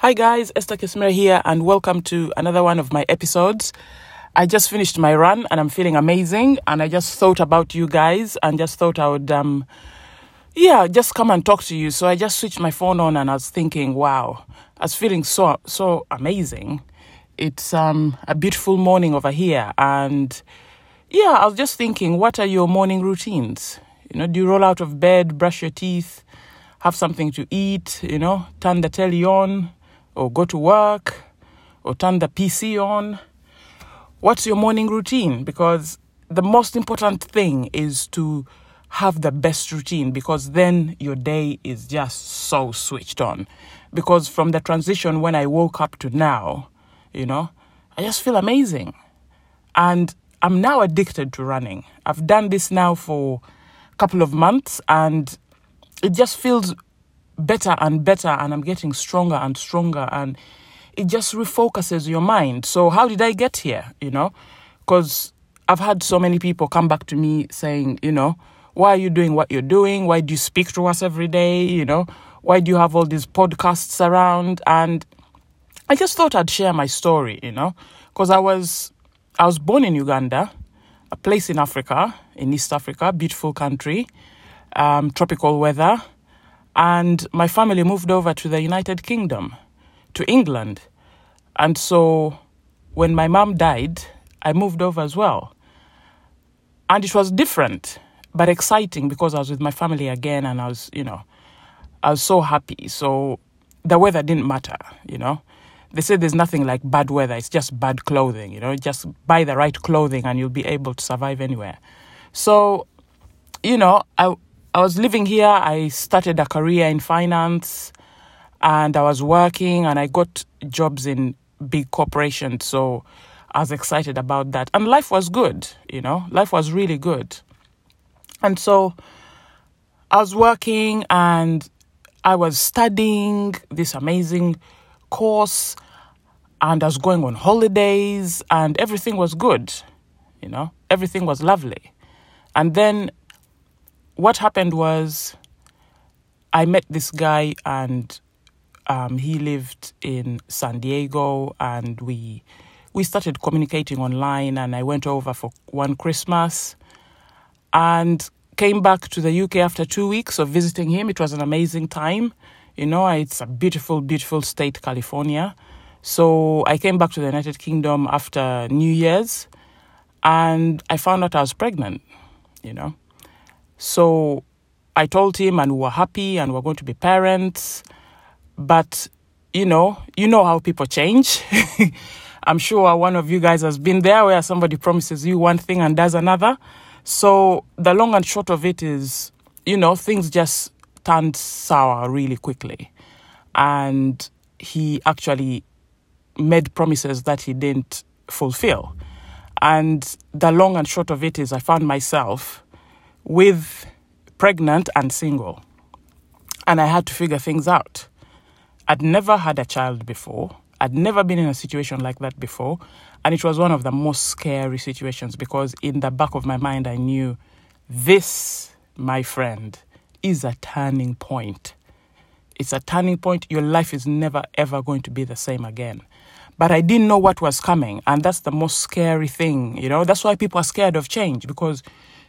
Hi guys, Esther Kesmira here and welcome to another one of my episodes. I just finished my run and I'm feeling amazing and I just thought about you guys and just thought I would um yeah, just come and talk to you. So I just switched my phone on and I was thinking, wow, I was feeling so so amazing. It's um a beautiful morning over here and yeah, I was just thinking, what are your morning routines? You know, do you roll out of bed, brush your teeth, have something to eat, you know, turn the telly on, or go to work or turn the PC on? What's your morning routine? Because the most important thing is to have the best routine because then your day is just so switched on. Because from the transition when I woke up to now, you know, I just feel amazing. And I'm now addicted to running. I've done this now for a couple of months and it just feels better and better and I'm getting stronger and stronger and it just refocuses your mind. So how did I get here, you know? Cuz I've had so many people come back to me saying, you know, why are you doing what you're doing? Why do you speak to us every day, you know? Why do you have all these podcasts around? And I just thought I'd share my story, you know? Cuz I was I was born in Uganda, a place in Africa, in East Africa, beautiful country, um, tropical weather and my family moved over to the United Kingdom, to England. And so when my mom died, I moved over as well. And it was different, but exciting because I was with my family again and I was, you know, I was so happy. So the weather didn't matter, you know. They say there's nothing like bad weather, it's just bad clothing, you know. Just buy the right clothing and you'll be able to survive anywhere. So, you know, I I was living here. I started a career in finance and I was working and I got jobs in big corporations. So I was excited about that. And life was good, you know, life was really good. And so I was working and I was studying this amazing course and I was going on holidays and everything was good, you know, everything was lovely. And then what happened was I met this guy and um, he lived in San Diego and we we started communicating online and I went over for one Christmas and came back to the UK after two weeks of visiting him. It was an amazing time. You know, it's a beautiful, beautiful state, California. So I came back to the United Kingdom after New Year's and I found out I was pregnant, you know. So I told him, and we were happy, and we we're going to be parents. But you know, you know how people change. I'm sure one of you guys has been there where somebody promises you one thing and does another. So the long and short of it is, you know, things just turned sour really quickly. And he actually made promises that he didn't fulfill. And the long and short of it is, I found myself with pregnant and single. And I had to figure things out. I'd never had a child before. I'd never been in a situation like that before. And it was one of the most scary situations because in the back of my mind, I knew this, my friend, is a turning point. It's a turning point. Your life is never, ever going to be the same again. But I didn't know what was coming. And that's the most scary thing. You know, that's why people are scared of change because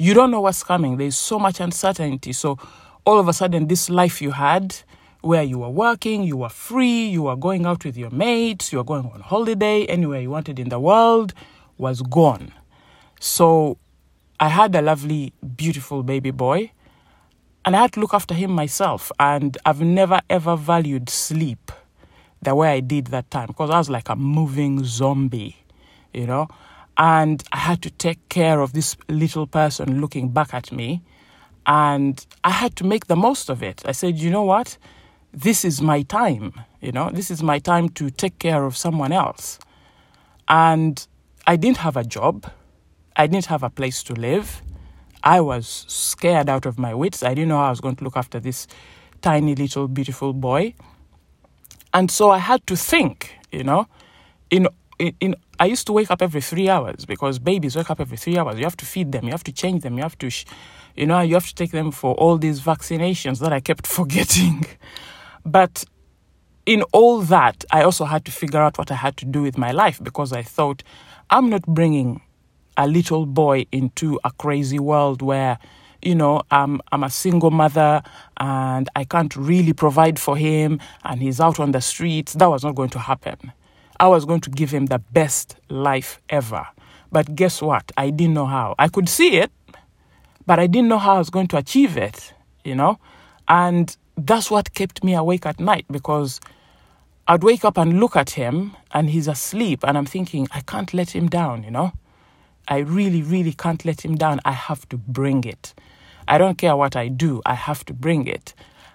you don't know what's coming. There's so much uncertainty. So all of a sudden, this life you had where you were working, you were free, you were going out with your mates, you were going on holiday, anywhere you wanted in the world, was gone. So I had a lovely, beautiful baby boy, and I had to look after him myself. And I've never ever valued sleep the way I did that time because I was like a moving zombie, you know. And I had to take care of this little person looking back at me. And I had to make the most of it. I said, you know what? This is my time. You know, this is my time to take care of someone else. And I didn't have a job. I didn't have a place to live. I was scared out of my wits. I didn't know how I was going to look after this tiny little beautiful boy. And so I had to think, you know, in in, I used to wake up every three hours because babies wake up every three hours. You have to feed them, you have to change them, you have to, sh- you know, you have to take them for all these vaccinations that I kept forgetting. but in all that, I also had to figure out what I had to do with my life because I thought I'm not bringing a little boy into a crazy world where you know I'm I'm a single mother and I can't really provide for him and he's out on the streets that was not going to happen I was going to give him the best life ever but guess what I didn't know how I could see it but I didn't know how I was going to achieve it you know and that's what kept me awake at night because I'd wake up and look at him and he's asleep and I'm thinking I can't let him down you know I really, really can't let him down. I have to bring it. I don't care what I do, I have to bring it.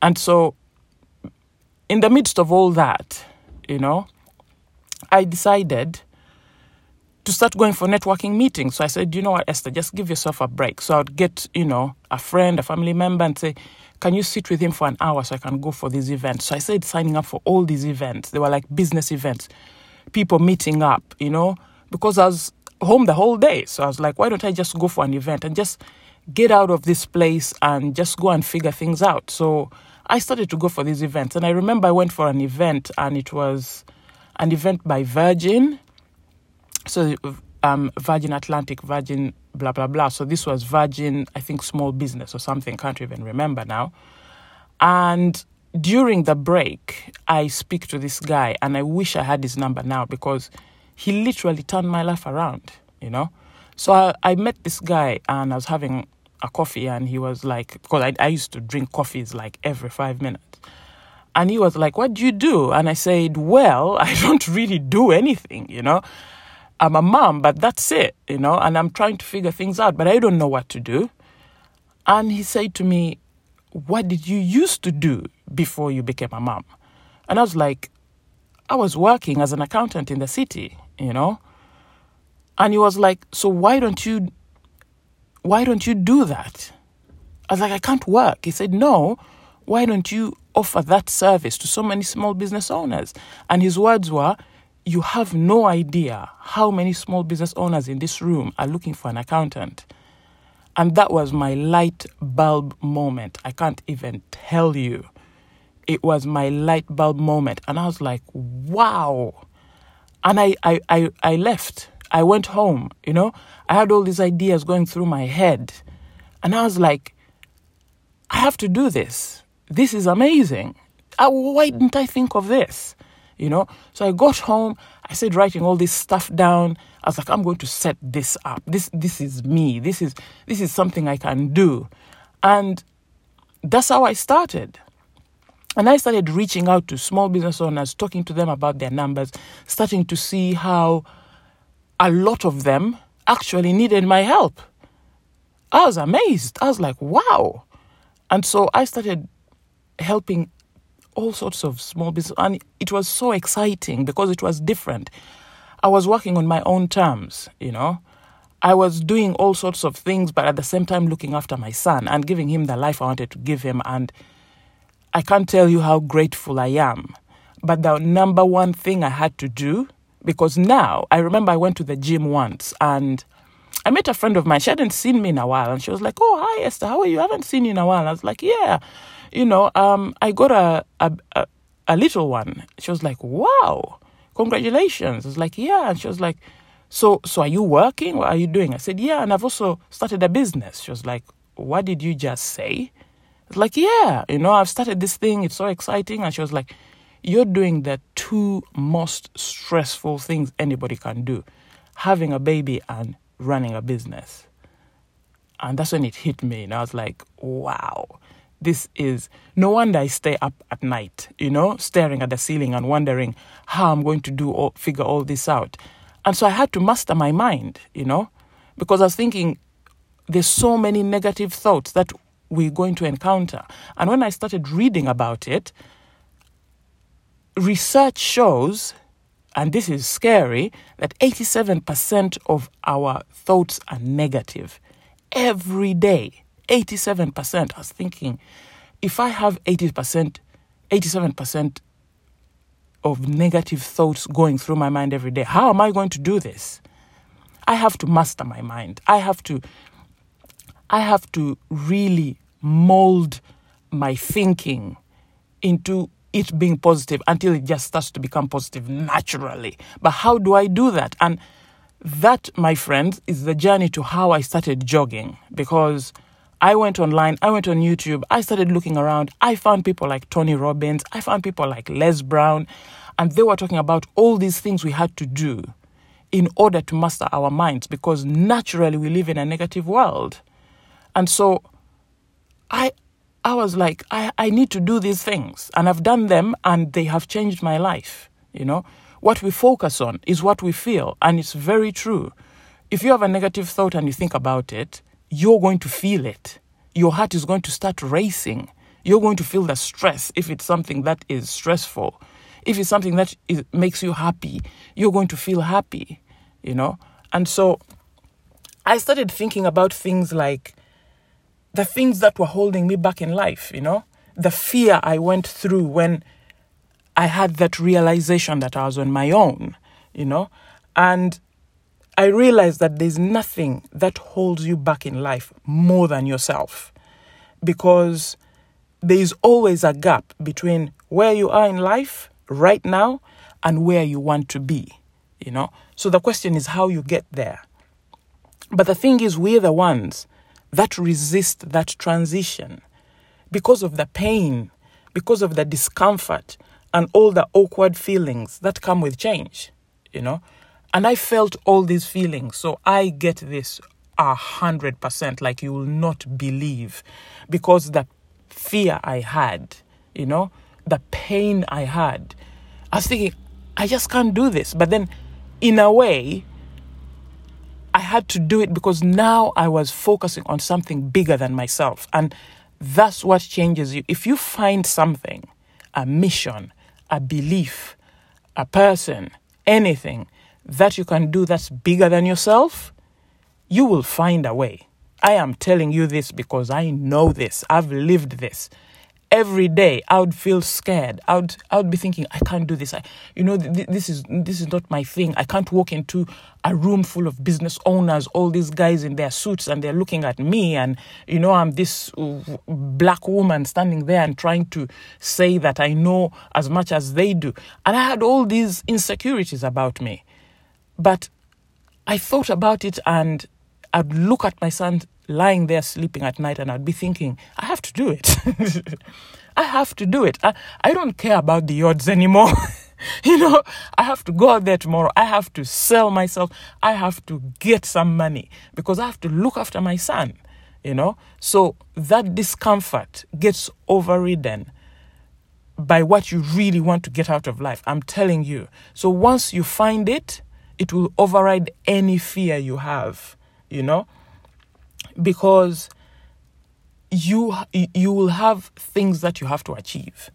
And so, in the midst of all that, you know, I decided to start going for networking meetings. So I said, you know what, Esther, just give yourself a break. So I'd get, you know, a friend, a family member, and say, can you sit with him for an hour so I can go for these events? So I said, signing up for all these events. They were like business events, people meeting up, you know, because I was home the whole day. So I was like, why don't I just go for an event and just get out of this place and just go and figure things out? So I started to go for these events. And I remember I went for an event and it was an event by Virgin. So um, Virgin Atlantic, Virgin blah, blah, blah. So this was Virgin, I think, small business or something. Can't even remember now. And during the break, I speak to this guy and I wish I had his number now because he literally turned my life around, you know. So I, I met this guy and I was having a coffee and he was like, because I, I used to drink coffees like every five minutes. And he was like, What do you do? And I said, Well, I don't really do anything, you know. I'm a mom, but that's it, you know, and I'm trying to figure things out, but I don't know what to do. And he said to me, What did you used to do before you became a mom? And I was like, I was working as an accountant in the city you know? And he was like, So why don't you why don't you do that? I was like, I can't work. He said, No, why don't you offer that service to so many small business owners? And his words were, You have no idea how many small business owners in this room are looking for an accountant. And that was my light bulb moment. I can't even tell you. It was my light bulb moment. And I was like, wow. And I, I, I, I left. I went home, you know. I had all these ideas going through my head. And I was like, I have to do this. This is amazing. I, why didn't I think of this? You know? So I got home. I said writing all this stuff down. I was like, I'm going to set this up. This this is me. This is this is something I can do. And that's how I started. And I started reaching out to small business owners, talking to them about their numbers, starting to see how a lot of them actually needed my help. I was amazed. I was like, wow. And so I started helping all sorts of small business and it was so exciting because it was different. I was working on my own terms, you know. I was doing all sorts of things but at the same time looking after my son and giving him the life I wanted to give him and I can't tell you how grateful I am. But the number one thing I had to do, because now I remember I went to the gym once and I met a friend of mine. She hadn't seen me in a while and she was like, Oh, hi, Esther, how are you? I haven't seen you in a while. I was like, Yeah, you know, um, I got a, a, a, a little one. She was like, Wow, congratulations. I was like, Yeah. And she was like, so, so are you working? What are you doing? I said, yeah. And I've also started a business. She was like, what did you just say? It's like, yeah, you know, I've started this thing. It's so exciting. And she was like, you're doing the two most stressful things anybody can do having a baby and running a business. And that's when it hit me. And I was like, wow, this is no wonder I stay up at night, you know, staring at the ceiling and wondering how I'm going to do or figure all this out. And so I had to master my mind, you know, because I was thinking there's so many negative thoughts that we're going to encounter. And when I started reading about it, research shows, and this is scary, that 87% of our thoughts are negative. Every day, 87%. I was thinking, if I have 80%, 87% of negative thoughts going through my mind every day, how am I going to do this? I have to master my mind. I have to I have to really mold my thinking into it being positive until it just starts to become positive naturally. But how do I do that? And that, my friends, is the journey to how I started jogging because I went online, I went on YouTube, I started looking around. I found people like Tony Robbins, I found people like Les Brown, and they were talking about all these things we had to do in order to master our minds because naturally we live in a negative world. And so I I was like, I, I need to do these things. And I've done them and they have changed my life. You know, what we focus on is what we feel. And it's very true. If you have a negative thought and you think about it, you're going to feel it. Your heart is going to start racing. You're going to feel the stress if it's something that is stressful. If it's something that is, makes you happy, you're going to feel happy, you know? And so I started thinking about things like the things that were holding me back in life, you know, the fear I went through when I had that realization that I was on my own, you know, and I realized that there's nothing that holds you back in life more than yourself because there is always a gap between where you are in life right now and where you want to be, you know. So the question is how you get there. But the thing is, we're the ones that resist that transition because of the pain, because of the discomfort, and all the awkward feelings that come with change, you know. And I felt all these feelings, so I get this a hundred percent, like you will not believe, because the fear I had, you know, the pain I had, I was thinking, I just can't do this. But then, in a way, had to do it because now I was focusing on something bigger than myself. And that's what changes you. If you find something, a mission, a belief, a person, anything that you can do that's bigger than yourself, you will find a way. I am telling you this because I know this. I've lived this every day I would feel scared. I would I would be thinking I can't do this. I, you know th- this is this is not my thing. I can't walk into a room full of business owners, all these guys in their suits and they're looking at me and you know I'm this black woman standing there and trying to say that I know as much as they do. And I had all these insecurities about me. But I thought about it and I'd look at my son lying there sleeping at night and I'd be thinking, I have to do it. I have to do it. I, I don't care about the odds anymore. you know, I have to go out there tomorrow. I have to sell myself. I have to get some money because I have to look after my son, you know. So that discomfort gets overridden by what you really want to get out of life. I'm telling you. So once you find it, it will override any fear you have, you know because you you will have things that you have to achieve.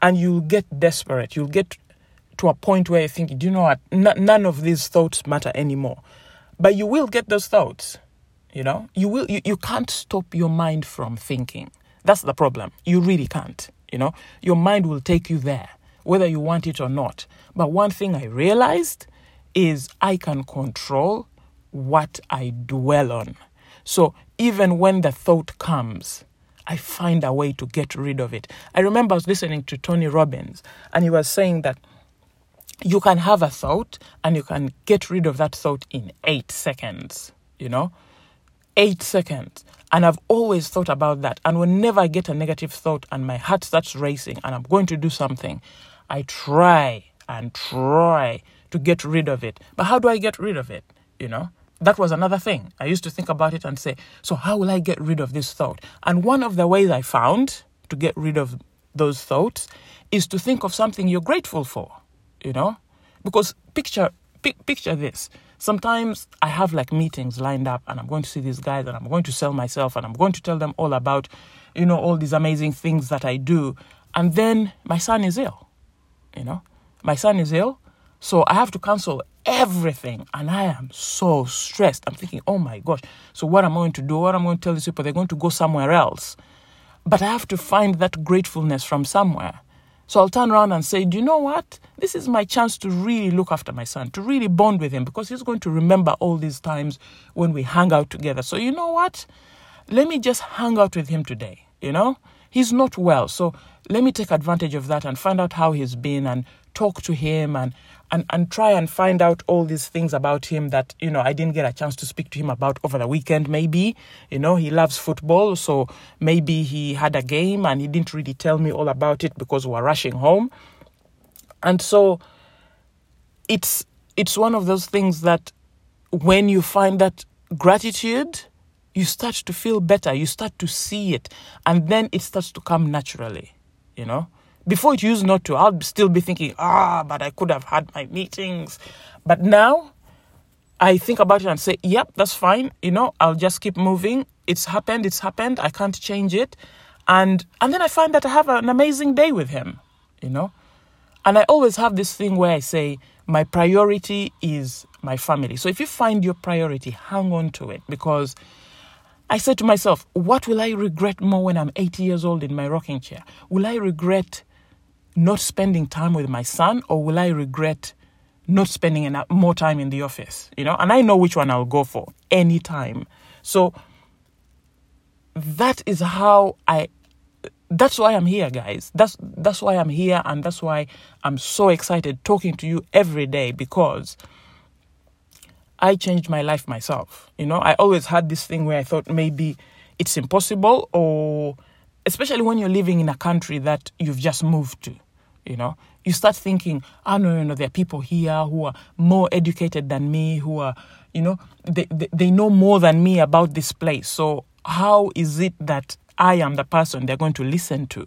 And you'll get desperate. You'll get to a point where you think do you know what? N- none of these thoughts matter anymore. But you will get those thoughts you know? You will you, you can't stop your mind from thinking. That's the problem. You really can't you know? Your mind will take you there whether you want it or not. But one thing i realized is i can control what i dwell on so even when the thought comes, I find a way to get rid of it. I remember I was listening to Tony Robbins, and he was saying that you can have a thought and you can get rid of that thought in eight seconds, you know? Eight seconds. And I've always thought about that. And whenever I get a negative thought and my heart starts racing and I'm going to do something, I try and try to get rid of it. But how do I get rid of it? You know? That was another thing. I used to think about it and say, so how will I get rid of this thought? And one of the ways I found to get rid of those thoughts is to think of something you're grateful for, you know? Because picture picture this. Sometimes I have like meetings lined up and I'm going to see these guys and I'm going to sell myself and I'm going to tell them all about, you know, all these amazing things that I do. And then my son is ill, you know? My son is ill. So I have to cancel everything and I am so stressed. I'm thinking, oh my gosh, so what am I going to do? What am I going to tell these people? They're going to go somewhere else. But I have to find that gratefulness from somewhere. So I'll turn around and say, do you know what? This is my chance to really look after my son, to really bond with him because he's going to remember all these times when we hang out together. So you know what? Let me just hang out with him today, you know? he's not well. So let me take advantage of that and find out how he's been and talk to him and and and try and find out all these things about him that you know I didn't get a chance to speak to him about over the weekend maybe. You know he loves football so maybe he had a game and he didn't really tell me all about it because we were rushing home. And so it's it's one of those things that when you find that gratitude you start to feel better you start to see it and then it starts to come naturally you know before it used not to, I'll still be thinking, ah, but I could have had my meetings. But now I think about it and say, yep, that's fine. You know, I'll just keep moving. It's happened, it's happened. I can't change it. And and then I find that I have an amazing day with him, you know. And I always have this thing where I say, my priority is my family. So if you find your priority, hang on to it because I said to myself, what will I regret more when I'm 80 years old in my rocking chair? Will I regret not spending time with my son or will I regret not spending enough, more time in the office? You know, and I know which one I'll go for anytime. So that is how I that's why I'm here, guys. That's that's why I'm here and that's why I'm so excited talking to you every day because I changed my life myself. You know, I always had this thing where I thought maybe it's impossible or especially when you're living in a country that you've just moved to, you know, you start thinking, oh, no, no, no, there are people here who are more educated than me, who are, you know, they, they, they know more than me about this place. So how is it that I am the person they're going to listen to,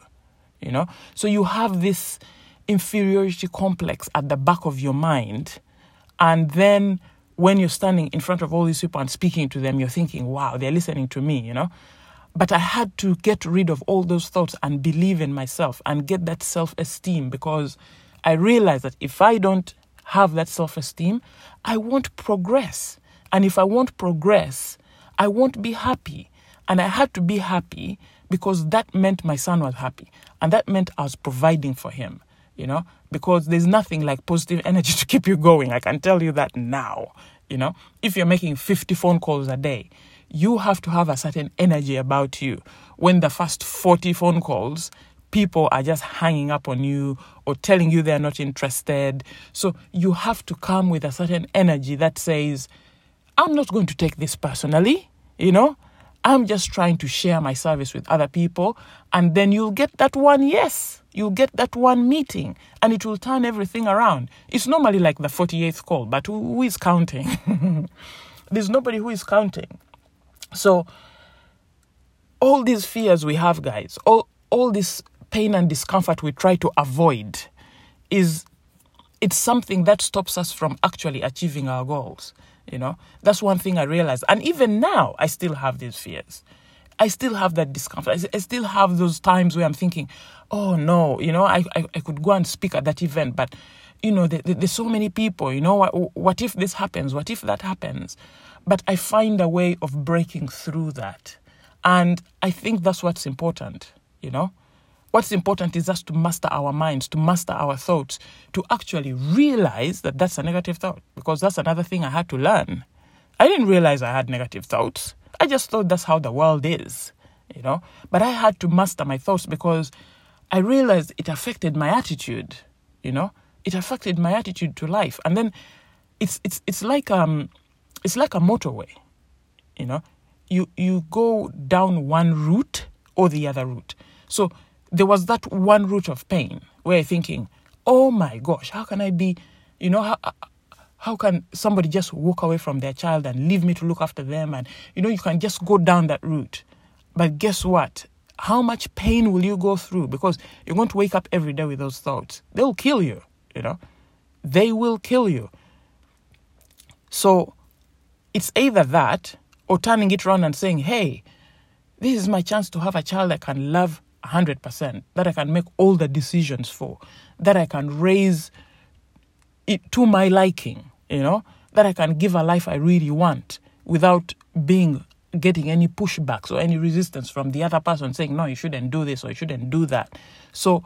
you know? So you have this inferiority complex at the back of your mind. And then when you're standing in front of all these people and speaking to them, you're thinking, wow, they're listening to me, you know? But I had to get rid of all those thoughts and believe in myself and get that self esteem because I realized that if I don't have that self esteem, I won't progress. And if I won't progress, I won't be happy. And I had to be happy because that meant my son was happy. And that meant I was providing for him, you know, because there's nothing like positive energy to keep you going. I can tell you that now, you know. If you're making 50 phone calls a day, you have to have a certain energy about you. When the first 40 phone calls, people are just hanging up on you or telling you they're not interested. So you have to come with a certain energy that says, I'm not going to take this personally, you know? I'm just trying to share my service with other people. And then you'll get that one yes. You'll get that one meeting and it will turn everything around. It's normally like the 48th call, but who is counting? There's nobody who is counting. So, all these fears we have, guys, all, all this pain and discomfort we try to avoid is it's something that stops us from actually achieving our goals. You know, that's one thing I realized. And even now, I still have these fears. I still have that discomfort. I still have those times where I'm thinking, oh no, you know, I, I, I could go and speak at that event, but, you know, there, there's so many people, you know, what, what if this happens? What if that happens? But I find a way of breaking through that. And I think that's what's important, you know? What's important is just to master our minds, to master our thoughts, to actually realize that that's a negative thought, because that's another thing I had to learn. I didn't realize I had negative thoughts. I just thought that's how the world is, you know? But I had to master my thoughts because I realized it affected my attitude, you know? It affected my attitude to life. And then it's it's it's like um it's like a motorway. You know, you you go down one route or the other route. So there was that one route of pain where thinking, oh my gosh, how can I be, you know, how, how can somebody just walk away from their child and leave me to look after them? And, you know, you can just go down that route. But guess what? How much pain will you go through? Because you're going to wake up every day with those thoughts. They'll kill you, you know. They will kill you. So it's either that or turning it around and saying, hey, this is my chance to have a child I can love 100%, that I can make all the decisions for, that I can raise it to my liking, you know, that I can give a life I really want without being getting any pushbacks or any resistance from the other person saying, no, you shouldn't do this or you shouldn't do that. So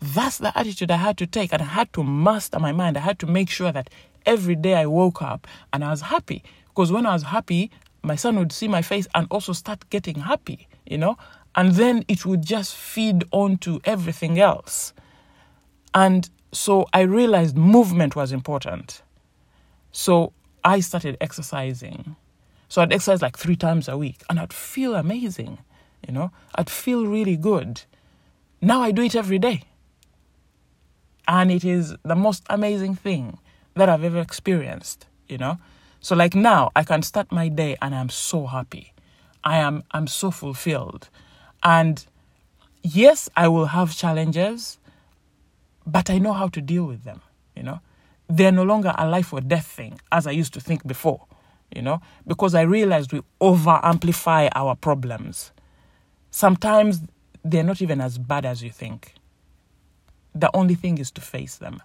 that's the attitude I had to take, and I had to master my mind. I had to make sure that every day I woke up and I was happy. Because when I was happy, my son would see my face and also start getting happy, you know? And then it would just feed on to everything else. And so I realized movement was important. So I started exercising. So I'd exercise like three times a week and I'd feel amazing, you know, I'd feel really good. Now I do it every day. And it is the most amazing thing that I've ever experienced, you know. So like now I can start my day and I'm so happy. I am I'm so fulfilled. And yes, I will have challenges, but I know how to deal with them, you know. They're no longer a life or death thing as I used to think before, you know, because I realized we over amplify our problems. Sometimes they're not even as bad as you think. The only thing is to face them.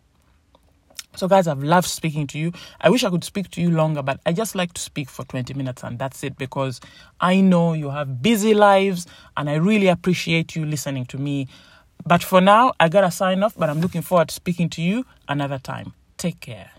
So, guys, I've loved speaking to you. I wish I could speak to you longer, but I just like to speak for 20 minutes and that's it because I know you have busy lives and I really appreciate you listening to me. But for now, I gotta sign off, but I'm looking forward to speaking to you another time. Take care.